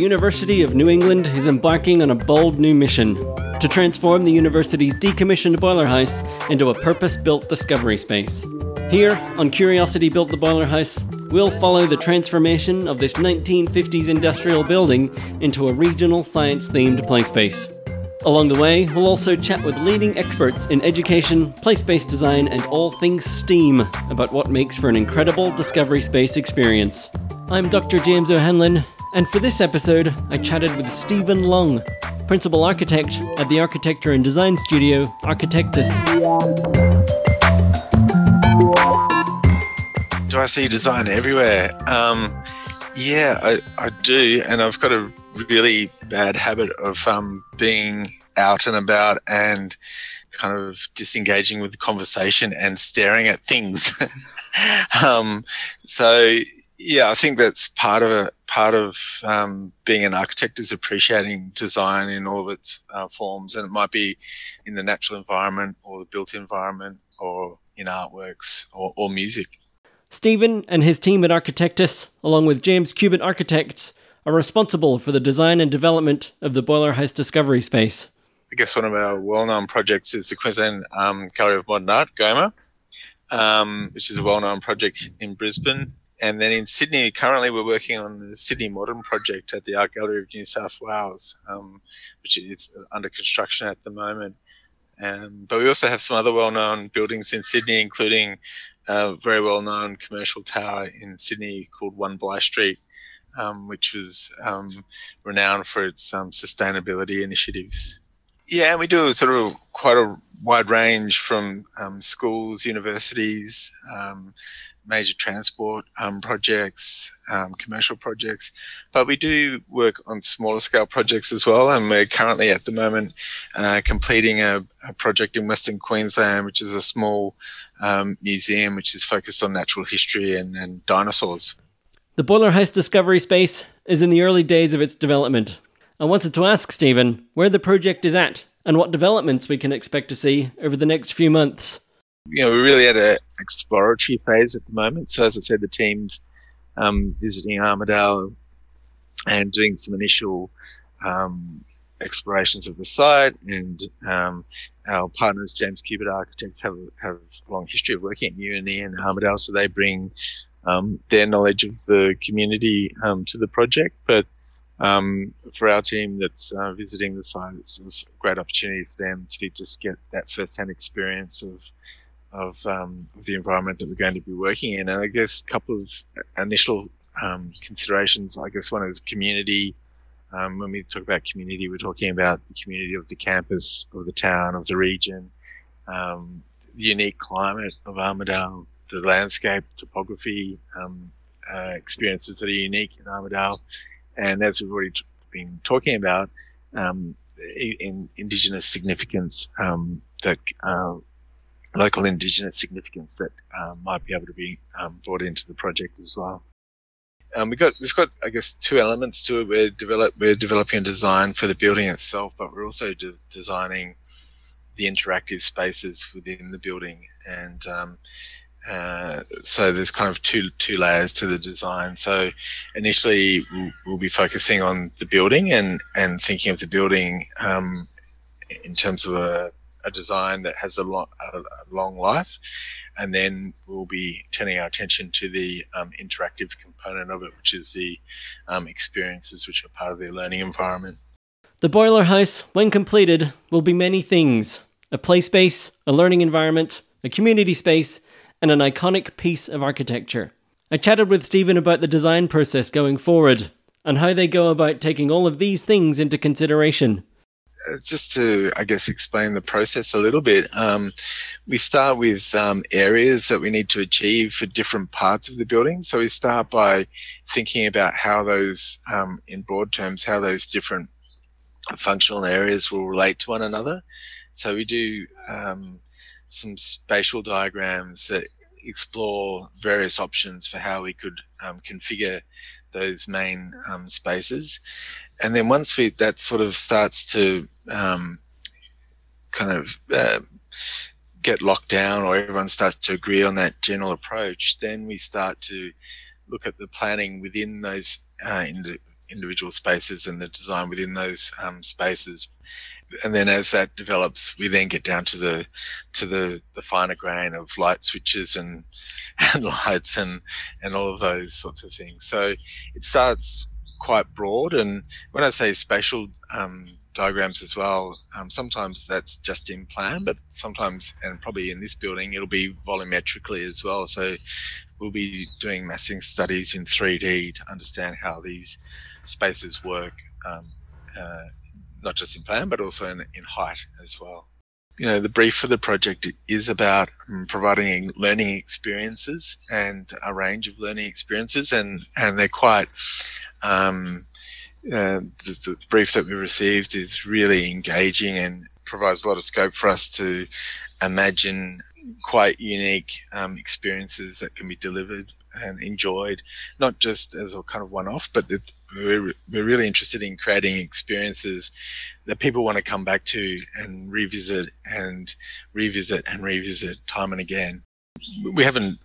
University of New England is embarking on a bold new mission to transform the university's decommissioned boiler house into a purpose built discovery space. Here, on Curiosity Built the Boiler House, we'll follow the transformation of this 1950s industrial building into a regional science themed play space. Along the way, we'll also chat with leading experts in education, place based design, and all things STEAM about what makes for an incredible discovery space experience. I'm Dr. James O'Hanlon, and for this episode, I chatted with Stephen Long, Principal Architect at the Architecture and Design Studio Architectus. Do I see design everywhere? Um, yeah, I, I do, and I've got a really bad habit of um, being out and about and kind of disengaging with the conversation and staring at things. um, so yeah, I think that's part of it. Part of um, being an architect is appreciating design in all of its uh, forms, and it might be in the natural environment or the built environment or in artworks or, or music. Stephen and his team at Architectus, along with James Cubitt Architects, are responsible for the design and development of the Boiler House Discovery Space. I guess one of our well-known projects is the Queensland um, Gallery of Modern Art, GOMA, um, which is a well-known project in Brisbane. And then in Sydney, currently we're working on the Sydney Modern project at the Art Gallery of New South Wales, um, which is under construction at the moment. Um, but we also have some other well-known buildings in Sydney, including a very well-known commercial tower in Sydney called One Bligh Street, um, which was um, renowned for its um, sustainability initiatives. Yeah, and we do sort of quite a wide range from um, schools, universities, major transport um, projects, um, commercial projects, but we do work on smaller scale projects as well. And we're currently at the moment uh, completing a, a, project in Western Queensland, which is a small um, museum which is focused on natural history and, and dinosaurs. The Boiler House Discovery Space is in the early days of its development. I wanted to ask Stephen where the project is at and what developments we can expect to see over the next few months you know, we're really at an exploratory phase at the moment. So, as I said, the team's um, visiting Armidale and doing some initial um, explorations of the site. And um, our partners, James Cubitt Architects, have, have a long history of working at Uni and Armidale, so they bring um, their knowledge of the community um, to the project. But um, for our team that's uh, visiting the site, it's, it's, a great opportunity for them to just get that first-hand experience of of, um, the environment that we're going to be working in. And I guess a couple of initial um, considerations. I guess one is community. Um, when we talk about community, we're talking about the community of the campus, of the town, of the region, um, the unique climate of Armidale, the landscape, topography, um, uh, experiences that are unique in Armidale. And as we've already t- been talking about, um, in indigenous significance that uh, local indigenous significance that um, might be able to be um, brought into the project as well. Um, we got we've got I guess two elements to it. We're develop we're developing a design for the building itself, but we're also de- designing the interactive spaces within the building, and um, uh, so there's kind of two two layers to the design. So initially we'll, we'll be focusing on the building and and thinking of the building um, in terms of a a design that has a, long, a long life, and then we'll be turning our attention to the um, interactive component of it, which is the um, experiences which are part of the learning environment. The boiler house, when completed, will be many things a play space, a learning environment, a community space, and an iconic piece of architecture. I chatted with Stephen about the design process going forward and how they go about taking all of these things into consideration. Uh, just to, I guess, explain the process a little bit, um, we start with um, areas that we need to achieve for different parts of the building. So we start by thinking about how those, um, in broad terms, how those different functional areas will relate to one another. So we do um, some spatial diagrams that explore various options for how we could um, configure those main um, spaces and then once we that sort of starts to um, kind of uh, get locked down, or everyone starts to agree on that general approach, then we start to look at the planning within those uh, individual spaces and the design within those um, spaces. And then as that develops, we then get down to the to the, the finer grain of light switches and and lights and and all of those sorts of things. So it starts quite broad. And when I say spatial um, diagrams as well, um, sometimes that's just in plan, but sometimes, and probably in this building, it'll be volumetrically as well. So we'll be doing massing studies in 3D to understand how these spaces work, um, uh, not just in plan, but also in, in height as well you know, the brief for the project is about um, providing learning experiences and a range of learning experiences, and and they're quite. Um, uh, the, the, brief that we received is really engaging and provides a lot of scope for us to imagine quite unique um, experiences that can be delivered and enjoyed, not just as a kind of one-off, but that we're, we're really interested in creating experiences that people want to come back to and revisit and revisit and revisit time and again. We haven't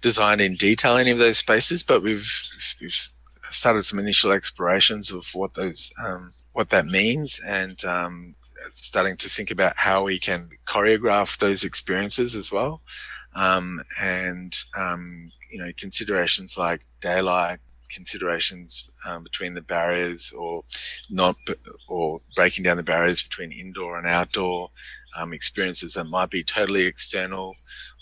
designed in detail any of those spaces, but we've, we've started some initial explorations of what those um, what that means and um, starting to think about how we can choreograph those experiences as well. Um, and um, you know considerations like daylight considerations um, between the barriers or not or breaking down the barriers between indoor and outdoor um, experiences that might be totally external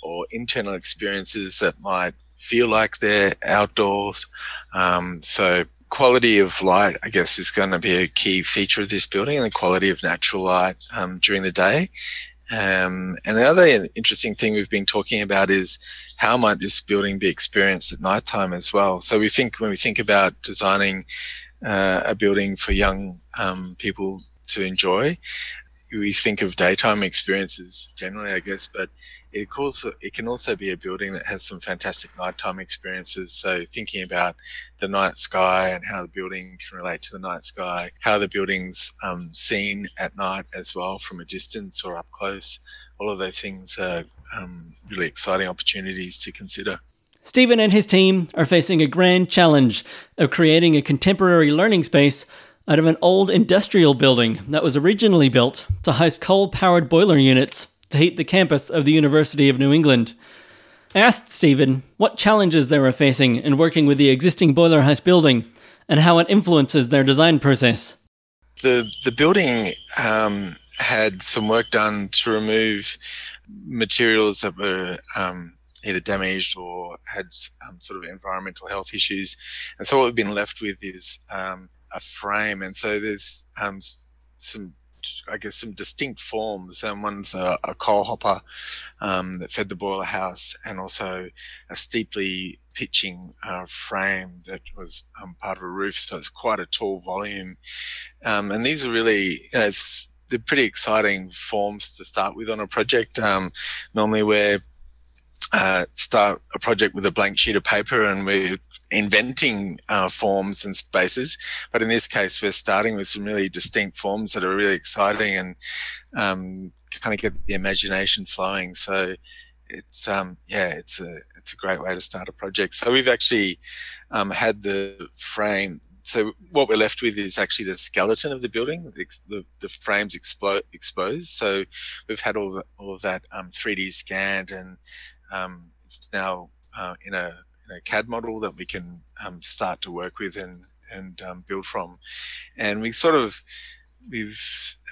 or internal experiences that might feel like they're outdoors. Um, so quality of light i guess is going to be a key feature of this building and the quality of natural light um, during the day um, and the other interesting thing we've been talking about is how might this building be experienced at nighttime as well. So we think when we think about designing uh, a building for young um, people to enjoy, we think of daytime experiences generally, I guess, but it also it can also be a building that has some fantastic nighttime experiences. So thinking about the night sky and how the building can relate to the night sky, how the building's um, seen at night as well from a distance or up close. All of those things are um, really exciting opportunities to consider. Stephen and his team are facing a grand challenge of creating a contemporary learning space out of an old industrial building that was originally built to house coal powered boiler units to heat the campus of the University of New England. I asked Stephen what challenges they were facing in working with the existing boiler house building and how it influences their design process. The, the building um, had some work done to remove materials that were um, either damaged or had um, sort of environmental health issues. And so what we've been left with is um, a frame. And so there's um, some I guess some distinct forms. And one's a, a coal hopper um, that fed the boiler house, and also a steeply pitching uh, frame that was um, part of a roof. So it's quite a tall volume. Um, and these are really, you know, they're pretty exciting forms to start with on a project. Um, normally, we're uh, start a project with a blank sheet of paper and we're inventing uh, forms and spaces. But in this case, we're starting with some really distinct forms that are really exciting and um, kind of get the imagination flowing. So it's um, yeah, it's a it's a great way to start a project. So we've actually um, had the frame. So what we're left with is actually the skeleton of the building. The, the, frames expo- exposed. So we've had all the, all of that um, 3D scanned, and um, it's now uh, in a a CAD model that we can um, start to work with and and um, build from. And we sort of we've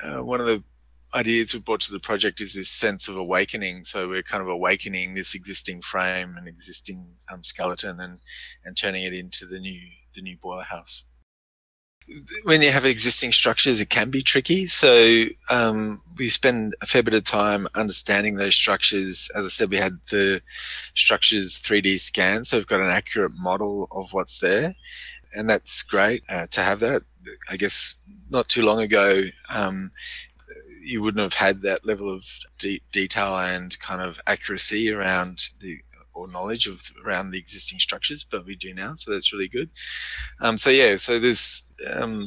uh, one of the ideas we brought to the project is this sense of awakening. So we're kind of awakening this existing frame and existing um, skeleton and and turning it into the new the new boiler house when you have existing structures, it can be tricky. So um, we spend a fair bit of time understanding those structures. As I said, we had the structures 3D scanned, so we've got an accurate model of what's there, and that's great uh, to have that. I guess not too long ago, um, you wouldn't have had that level of de- detail and kind of accuracy around the or knowledge of around the existing structures, but we do now, so that's really good. Um, so yeah, so there's um,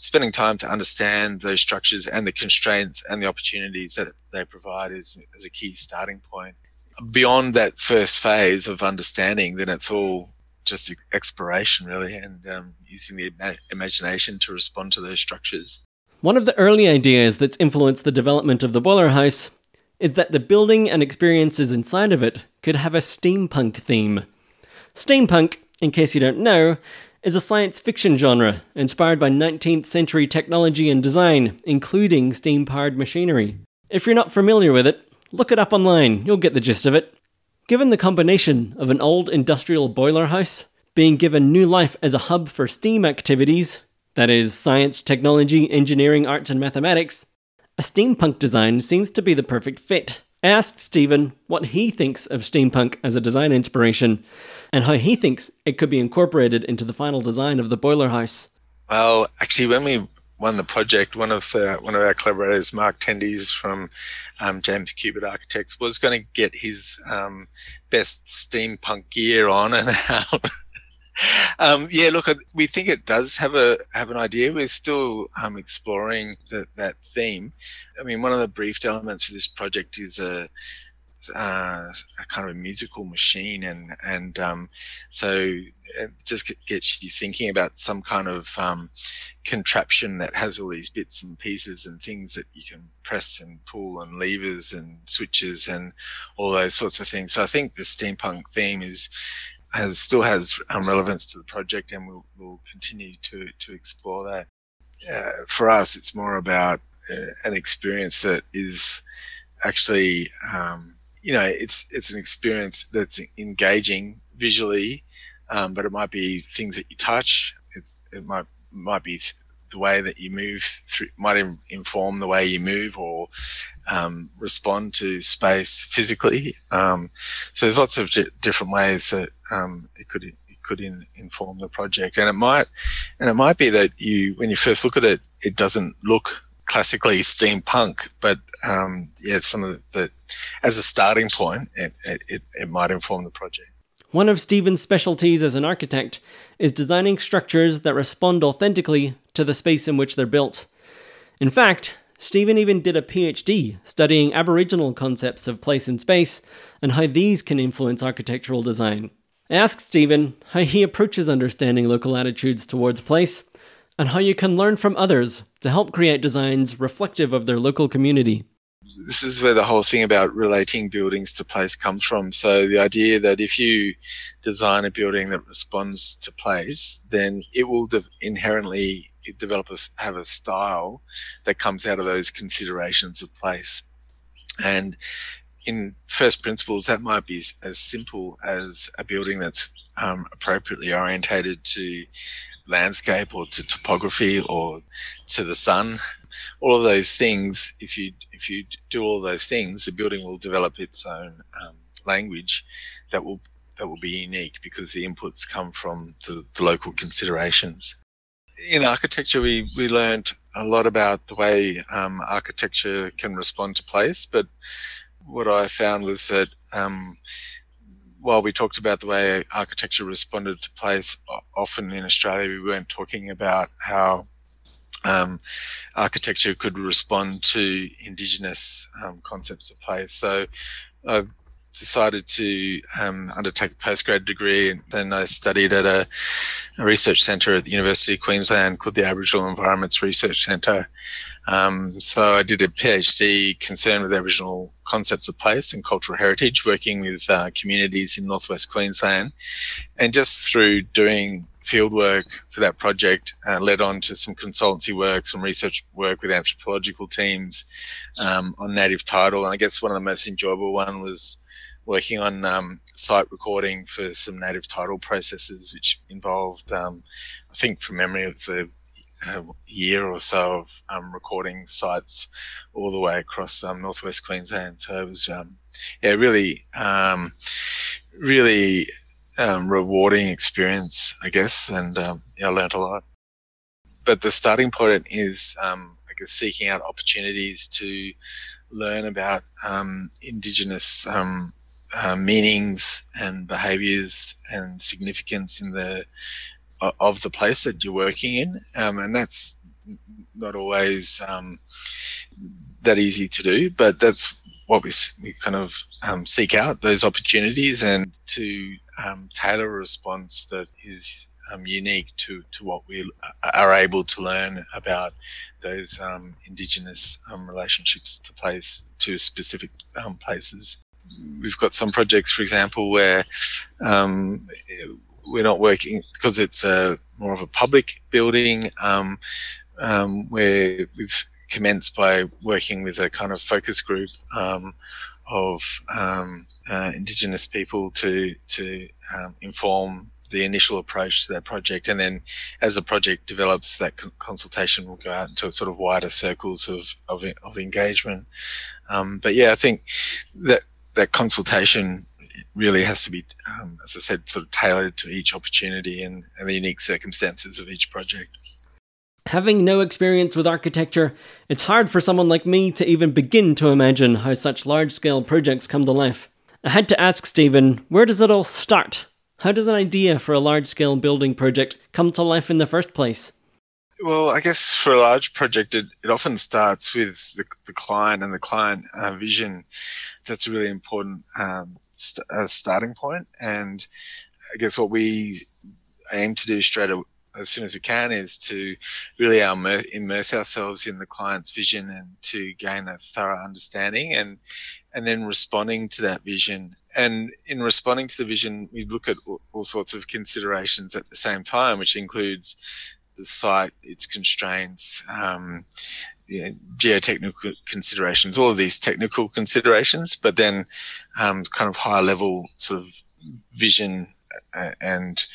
spending time to understand those structures and the constraints and the opportunities that they provide is, is a key starting point. Beyond that first phase of understanding, then it's all just exploration really, and um, using the imagination to respond to those structures. One of the early ideas that's influenced the development of the boiler house is that the building and experiences inside of it could have a steampunk theme. Steampunk, in case you don't know, is a science fiction genre inspired by 19th century technology and design, including steam powered machinery. If you're not familiar with it, look it up online, you'll get the gist of it. Given the combination of an old industrial boiler house being given new life as a hub for STEAM activities, that is, science, technology, engineering, arts, and mathematics, a steampunk design seems to be the perfect fit. I asked Stephen what he thinks of steampunk as a design inspiration and how he thinks it could be incorporated into the final design of the boiler house. Well, actually, when we won the project, one of the, one of our collaborators, Mark Tendies from um, James Cubitt Architects, was going to get his um, best steampunk gear on and out um, yeah, look, we think it does have a have an idea. We're still um, exploring the, that theme. I mean, one of the briefed elements for this project is a, uh, a kind of a musical machine, and and um, so it just gets you thinking about some kind of um, contraption that has all these bits and pieces and things that you can press and pull and levers and switches and all those sorts of things. So I think the steampunk theme is has still has um, relevance to the project, and we'll, we'll continue to to explore that. Uh, for us, it's more about uh, an experience that is actually, um, you know, it's it's an experience that's engaging visually, um, but it might be things that you touch. It, it might might be the way that you move through might inform the way you move or um, respond to space physically. Um, so there's lots of different ways that um, it could it could in, inform the project, and it might and it might be that you when you first look at it, it doesn't look classically steampunk, but um, yeah, some of the, the, as a starting point, it, it, it might inform the project. One of Stephen's specialties as an architect is designing structures that respond authentically to the space in which they're built. In fact, Stephen even did a PhD studying Aboriginal concepts of place and space and how these can influence architectural design. I asked Stephen how he approaches understanding local attitudes towards place and how you can learn from others to help create designs reflective of their local community this is where the whole thing about relating buildings to place comes from. So the idea that if you design a building that responds to place, then it will de- inherently develop a, have a style that comes out of those considerations of place. And in first principles, that might be as simple as a building that's um, appropriately orientated to landscape or to topography or to the sun all of those things, if you if you do all those things, the building will develop its own um, language that will that will be unique because the inputs come from the, the local considerations. In architecture, we we learned a lot about the way um, architecture can respond to place, but what I found was that um, while we talked about the way architecture responded to place, often in Australia we weren't talking about how um, architecture could respond to indigenous um, concepts of place. So I decided to um, undertake a postgrad degree, and then I studied at a, a, research centre at the University of Queensland called the Aboriginal Environments Research Centre. Um, so I did a PhD concerned with Aboriginal concepts of place and cultural heritage, working with uh, communities in northwest Queensland, and just through doing field work for that project uh, led on to some consultancy work, some research work with anthropological teams um, on native title. And I guess one of the most enjoyable one was working on um, site recording for some native title processes, which involved, um, I think from memory, it's a, a year or so of um, recording sites all the way across um, northwest Queensland. So it was, um, yeah, really, really um, rewarding experience, I guess, and um, yeah, I learned a lot. But the starting point is, um, I guess, seeking out opportunities to learn about um, Indigenous um, uh, meanings and behaviours and significance in the of the place that you're working in, um, and that's not always that easy to do, but that's what we, we kind of um, seek out those opportunities and to um, tailor a response that is um, unique to, to what we are able to learn about those um, indigenous um, relationships to place to specific um, places. We've got some projects, for example, where um, we're not working because it's a more of a public building um, where we've commenced by working with a kind of focus group of uh, indigenous people to to inform the initial approach to that project. And then as the project develops, that consultation will go out into sort of wider circles of, of, of engagement. Um, but yeah, I think that, that consultation really has to be, um, as I said, sort of tailored to each opportunity and, and the unique circumstances of each project. Having no experience with architecture, it's hard for someone like me to even begin to imagine how such large scale projects come to life. I had to ask Stephen, where does it all start? How does an idea for a large scale building project come to life in the first place? Well, I guess for a large project, it, it often starts with the, the client and the client uh, vision. That's a really important um, st- uh, starting point. And I guess what we aim to do straight away, as soon as we can is to really immerse ourselves in the client's vision and to gain a thorough understanding and and then responding to that vision and in responding to the vision we look at all sorts of considerations at the same time which includes the site its constraints um, you know, geotechnical considerations all of these technical considerations but then um, kind of higher level sort of vision uh, and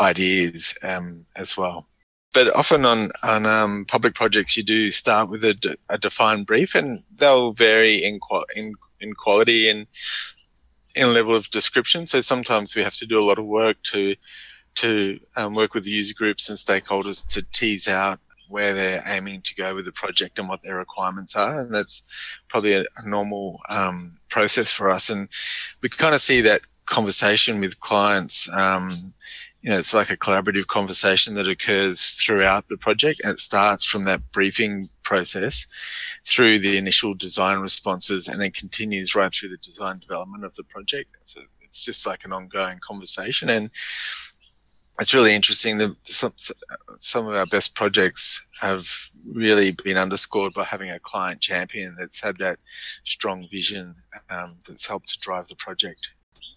ideas um, as well. But often on on um, public projects, you do start with a, a defined brief, and they'll vary in, in in quality and in level of description. So sometimes we have to do a lot of work to to um, work with user groups and stakeholders to tease out where they're aiming to go with the project and what their requirements are. And that's probably a, a normal um, process for us. And we kind of see that conversation with clients um, you know, it's like a collaborative conversation that occurs throughout the project and it starts from that briefing process through the initial design responses and then continues right through the design development of the project. So it's just like an ongoing conversation and it's really interesting that some, some of our best projects have really been underscored by having a client champion that's had that strong vision um, that's helped to drive the project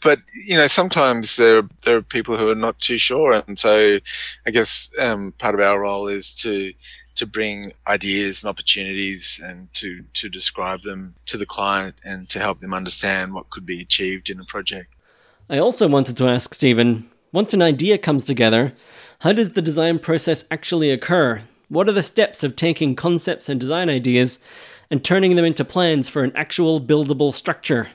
but you know sometimes there are, there are people who are not too sure, and so I guess um, part of our role is to to bring ideas and opportunities and to to describe them to the client and to help them understand what could be achieved in a project. I also wanted to ask Stephen, once an idea comes together, how does the design process actually occur? What are the steps of taking concepts and design ideas and turning them into plans for an actual buildable structure?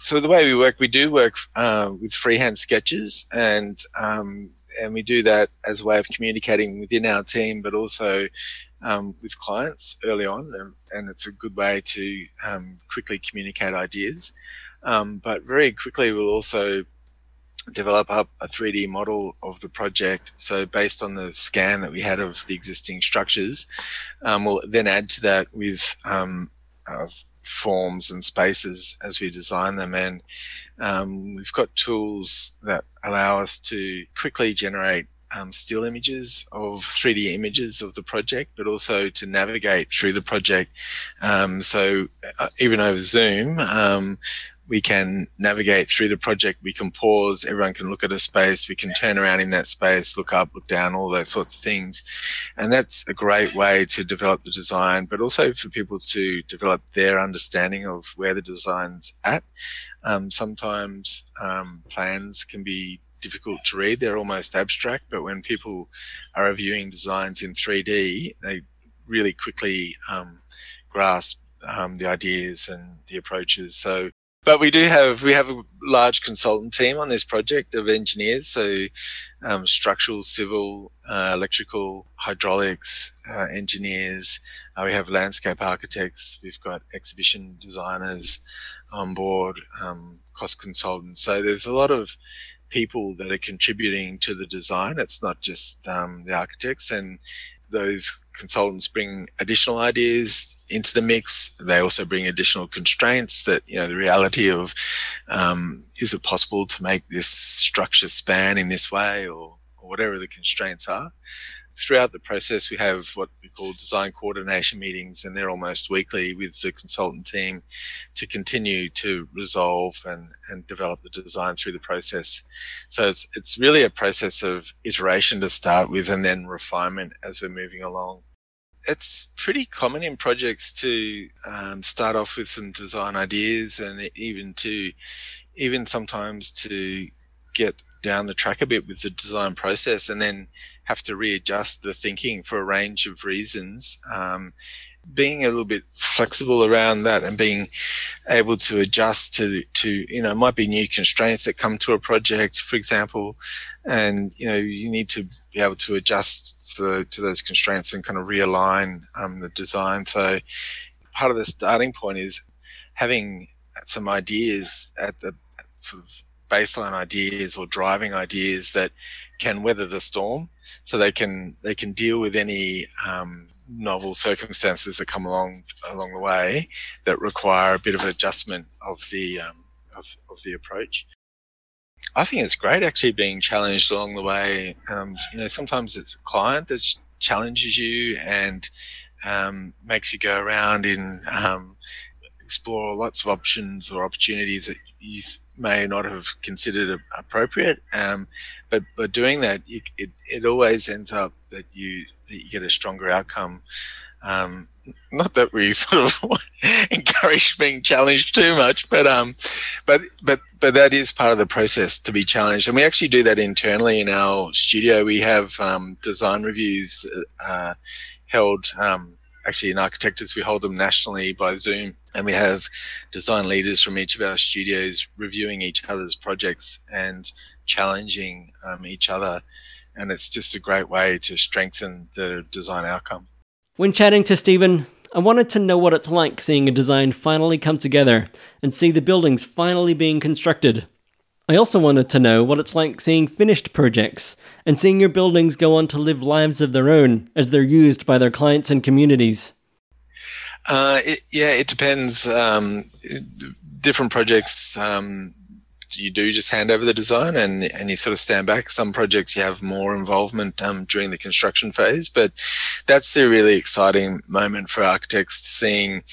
so the way we work, we do work uh, with freehand sketches, and um, and we do that as a way of communicating within our team, but also um, with clients early on, and, and, it's a good way to um, quickly communicate ideas. Um, but very quickly, we'll also develop up a 3D model of the project. So based on the scan that we had of the existing structures, um, we'll then add to that with um, forms and spaces as we design them. And um, we've got tools that allow us to quickly generate um, still images of 3D images of the project, but also to navigate through the project. Um, so uh, even over Zoom, um, we can navigate through the project. We can pause. Everyone can look at a space. We can turn around in that space, look up, look down, all those sorts of things. And that's a great way to develop the design, but also for people to develop their understanding of where the design's at. Um, sometimes um, plans can be difficult to read. They're almost abstract, but when people are reviewing designs in 3D, they really quickly um, grasp um, the ideas and the approaches. So but we do have we have a large consultant team on this project of engineers, so um, structural, civil, uh, electrical, hydraulics uh, engineers. Uh, we have landscape architects. We've got exhibition designers on board, um, cost consultants. So there's a lot of people that are contributing to the design. It's not just um, the architects, and those consultants bring additional ideas into the mix. They also bring additional constraints that, you know, the reality of um, is it possible to make this structure span in this way or, or whatever the constraints are throughout the process, we have what we call design coordination meetings, and they're almost weekly with the consultant team to continue to resolve and, and develop the design through the process. So it's, it's really a process of iteration to start with and then refinement as we're moving along. It's pretty common in projects to um, start off with some design ideas and even to, even sometimes to get down the track a bit with the design process and then have to readjust the thinking for a range of reasons. Um, being a little bit flexible around that and being able to adjust to, to, you know, might be new constraints that come to a project, for example, and, you know, you need to be able to adjust to, to those constraints and kind of realign um, the design. So part of the starting point is having some ideas at the sort of baseline ideas or driving ideas that can weather the storm so they can they can deal with any um, novel circumstances that come along along the way that require a bit of adjustment of the um, of, of the approach. I think it's great actually being challenged along the way. Um, you know, sometimes it's a client that challenges you and um, makes you go around and um, explore lots of options or opportunities that you may not have considered appropriate. Um, but by doing that, you, it, it always ends up that you that you get a stronger outcome. Um, not that we sort of encourage being challenged too much, but um, but but but that is part of the process to be challenged, and we actually do that internally in our studio. We have um, design reviews uh, held um, actually in Architectus, we hold them nationally by Zoom. And we have design leaders from each of our studios reviewing each other's projects and challenging um, each other. And it's just a great way to strengthen the design outcome. When chatting to Stephen, I wanted to know what it's like seeing a design finally come together and see the buildings finally being constructed. I also wanted to know what it's like seeing finished projects and seeing your buildings go on to live lives of their own as they're used by their clients and communities. Uh, it, yeah, it depends. Um, different projects, um, you do just hand over the design and, and you sort of stand back. Some projects you have more involvement um, during the construction phase, but that's the really exciting moment for architects seeing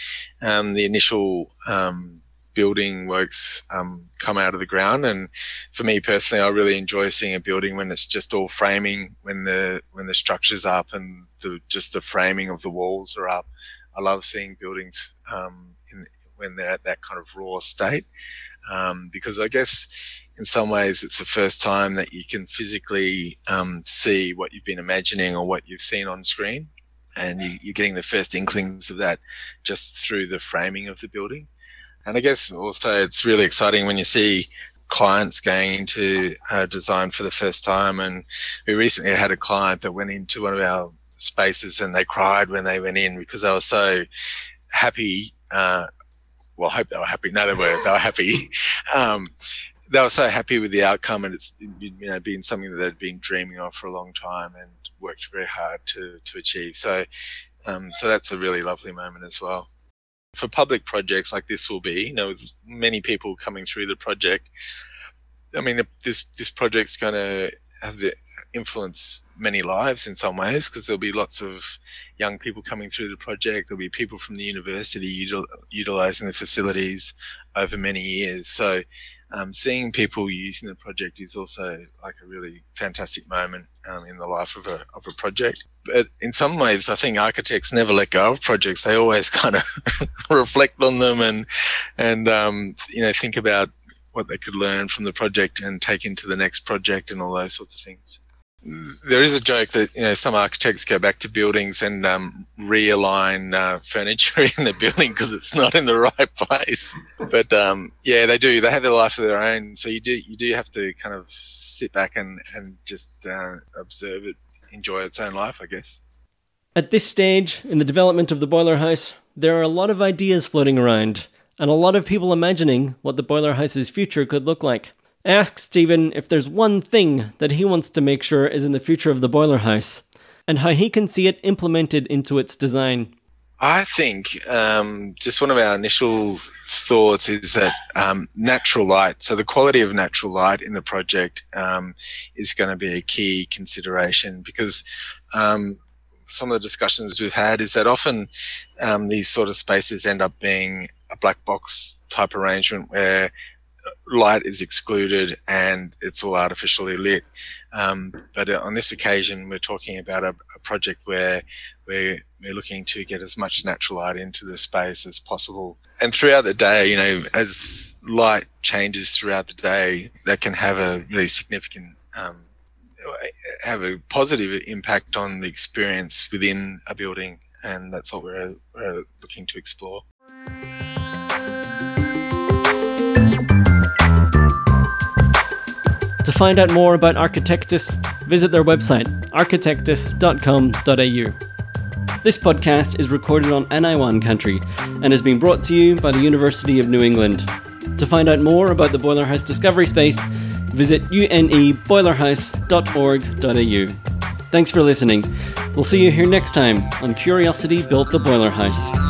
um, the initial um, building works um, come out of the ground. And for me personally, I really enjoy seeing a building when it's just all framing, when the when the structure's up and the, just the framing of the walls are up. I love seeing buildings um, in, when they're at that kind of raw state, um, because I guess in some ways it's the first time that you can physically um, see what you've been imagining or what you've seen on screen. And you, are getting the first inklings of that just through the framing of the building. And I guess also it's really exciting when you see clients going into uh, design for the first time. And we recently had a client that went into one of our spaces and they cried when they went in because they were so happy. Uh, well, I hope they were happy. No, they were. They were happy. Um, they were so happy with the outcome, and it's you know been something that they'd been dreaming of for a long time and worked very hard to to achieve. So, um, so that's a really lovely moment as well for public projects like this will be, you know, many people coming through the project. I mean, this this project's going to have the influence many lives in some ways because there'll be lots of young people coming through the project. There'll be people from the university util- utilizing the facilities over many years. So um, seeing people using the project is also like a really fantastic moment um, in the life of a, of a project. But in some ways, I think architects never let go of projects. They always kind of reflect on them and, and um, you know, think about what they could learn from the project and take into the next project and all those sorts of things there is a joke that you know some architects go back to buildings and um, realign uh, furniture in the building because it's not in the right place. But um, yeah, they do. They have their life of their own, so you do you do have to kind of sit back and and just uh, observe it, enjoy its own life, I guess. At this stage in the development of the boiler house, there are a lot of ideas floating around, and a lot of people imagining what the boiler house's future could look like. Ask Stephen if there's one thing that he wants to make sure is in the future of the boiler house. and how he can see it implemented into its design. I think um, just one of our initial thoughts is that um, natural light, so the quality of natural light in the project um, is going to be a key consideration because um, some of the discussions we've had is that often um, these sort of spaces end up being a black box type arrangement where light is excluded and it's all artificially lit. Um, but on this occasion, we're talking about a, a project where we're, we're looking to get as much natural light into the space as possible. And throughout the day, you know, as light changes throughout the day, that can have a really significant um, have a positive impact on the experience within a building, and that's what we're, we're looking to explore. Find out more about Architectus, visit their website, architectus.com.au. This podcast is recorded on Anaiwan country and is being brought to you by the University of New England. To find out more about the Boiler House Discovery Space, visit uneboilerhouse.org.au. Thanks for listening. We'll see you here next time on Curiosity Built the Boiler House.